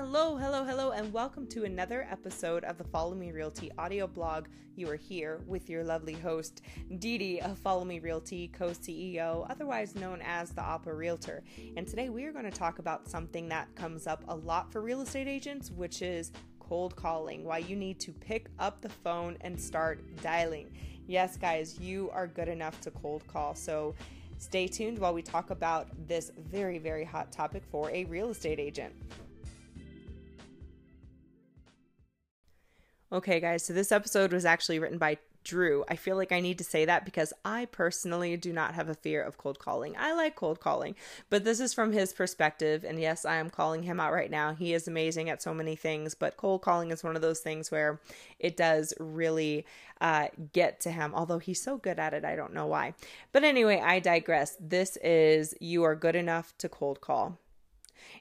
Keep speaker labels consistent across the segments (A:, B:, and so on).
A: Hello, hello, hello, and welcome to another episode of the Follow Me Realty audio blog. You are here with your lovely host, Dee Dee of Follow Me Realty, co CEO, otherwise known as the Oppa Realtor. And today we are going to talk about something that comes up a lot for real estate agents, which is cold calling, why you need to pick up the phone and start dialing. Yes, guys, you are good enough to cold call. So stay tuned while we talk about this very, very hot topic for a real estate agent. Okay, guys, so this episode was actually written by Drew. I feel like I need to say that because I personally do not have a fear of cold calling. I like cold calling, but this is from his perspective. And yes, I am calling him out right now. He is amazing at so many things, but cold calling is one of those things where it does really uh, get to him. Although he's so good at it, I don't know why. But anyway, I digress. This is You Are Good Enough to Cold Call.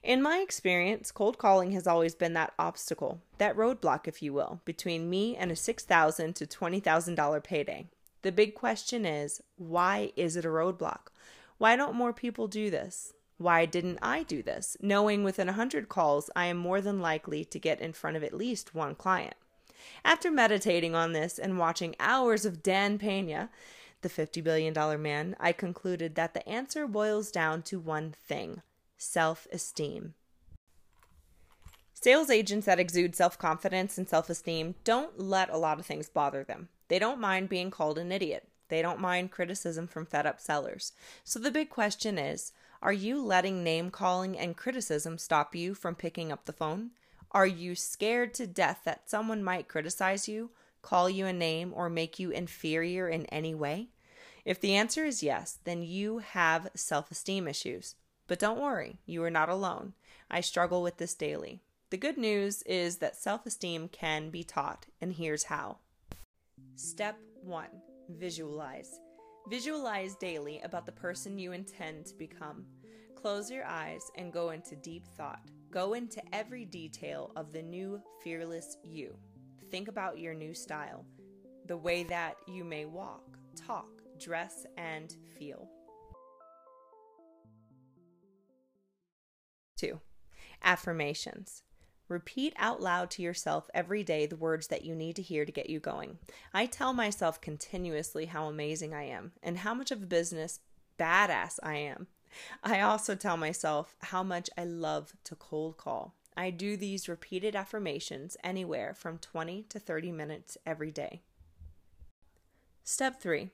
A: In my experience, cold calling has always been that obstacle, that roadblock, if you will, between me and a $6,000 to $20,000 payday. The big question is why is it a roadblock? Why don't more people do this? Why didn't I do this? Knowing within 100 calls, I am more than likely to get in front of at least one client. After meditating on this and watching hours of Dan Pena, the $50 billion man, I concluded that the answer boils down to one thing self esteem. Sales agents that exude self confidence and self esteem don't let a lot of things bother them. They don't mind being called an idiot. They don't mind criticism from fed up sellers. So the big question is are you letting name calling and criticism stop you from picking up the phone? Are you scared to death that someone might criticize you, call you a name, or make you inferior in any way? If the answer is yes, then you have self esteem issues. But don't worry, you are not alone. I struggle with this daily. The good news is that self esteem can be taught, and here's how. Step 1 Visualize. Visualize daily about the person you intend to become. Close your eyes and go into deep thought. Go into every detail of the new fearless you. Think about your new style, the way that you may walk, talk, dress, and feel. Two, affirmations. Repeat out loud to yourself every day the words that you need to hear to get you going. I tell myself continuously how amazing I am and how much of a business badass I am. I also tell myself how much I love to cold call. I do these repeated affirmations anywhere from 20 to 30 minutes every day. Step three,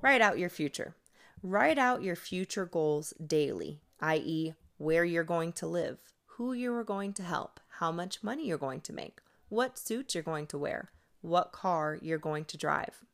A: write out your future. Write out your future goals daily, i.e., where you're going to live, who you're going to help, how much money you're going to make, what suit you're going to wear, what car you're going to drive.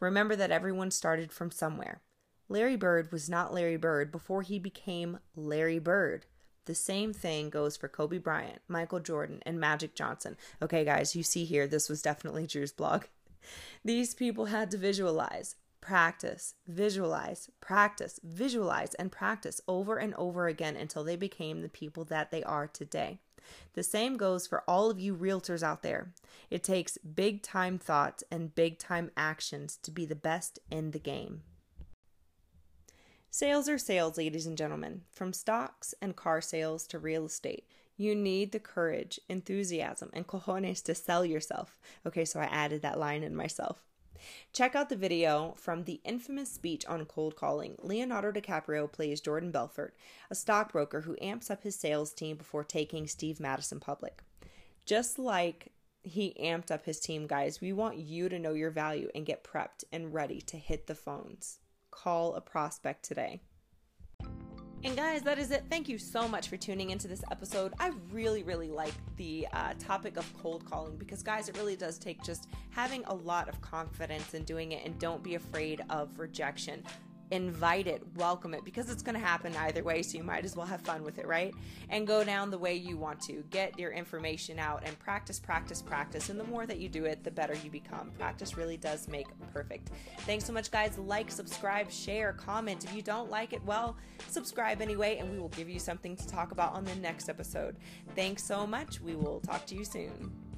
A: Remember that everyone started from somewhere. Larry Bird was not Larry Bird before he became Larry Bird. The same thing goes for Kobe Bryant, Michael Jordan, and Magic Johnson. Okay, guys, you see here, this was definitely Drew's blog. These people had to visualize practice, visualize, practice, visualize, and practice over and over again until they became the people that they are today. The same goes for all of you realtors out there. It takes big time thoughts and big time actions to be the best in the game. Sales are sales, ladies and gentlemen. From stocks and car sales to real estate, you need the courage, enthusiasm, and cojones to sell yourself. Okay, so I added that line in myself. Check out the video from the infamous speech on cold calling. Leonardo DiCaprio plays Jordan Belfort, a stockbroker who amps up his sales team before taking Steve Madden public. Just like he amped up his team, guys, we want you to know your value and get prepped and ready to hit the phones. Call a prospect today. And guys, that is it. Thank you so much for tuning into this episode. I really, really like the uh, topic of cold calling because, guys, it really does take just having a lot of confidence in doing it and don't be afraid of rejection invite it, welcome it, because it's going to happen either way, so you might as well have fun with it, right? And go down the way you want to. Get your information out and practice, practice, practice. And the more that you do it, the better you become. Practice really does make perfect. Thanks so much, guys. Like, subscribe, share, comment. If you don't like it, well, subscribe anyway, and we will give you something to talk about on the next episode. Thanks so much. We will talk to you soon.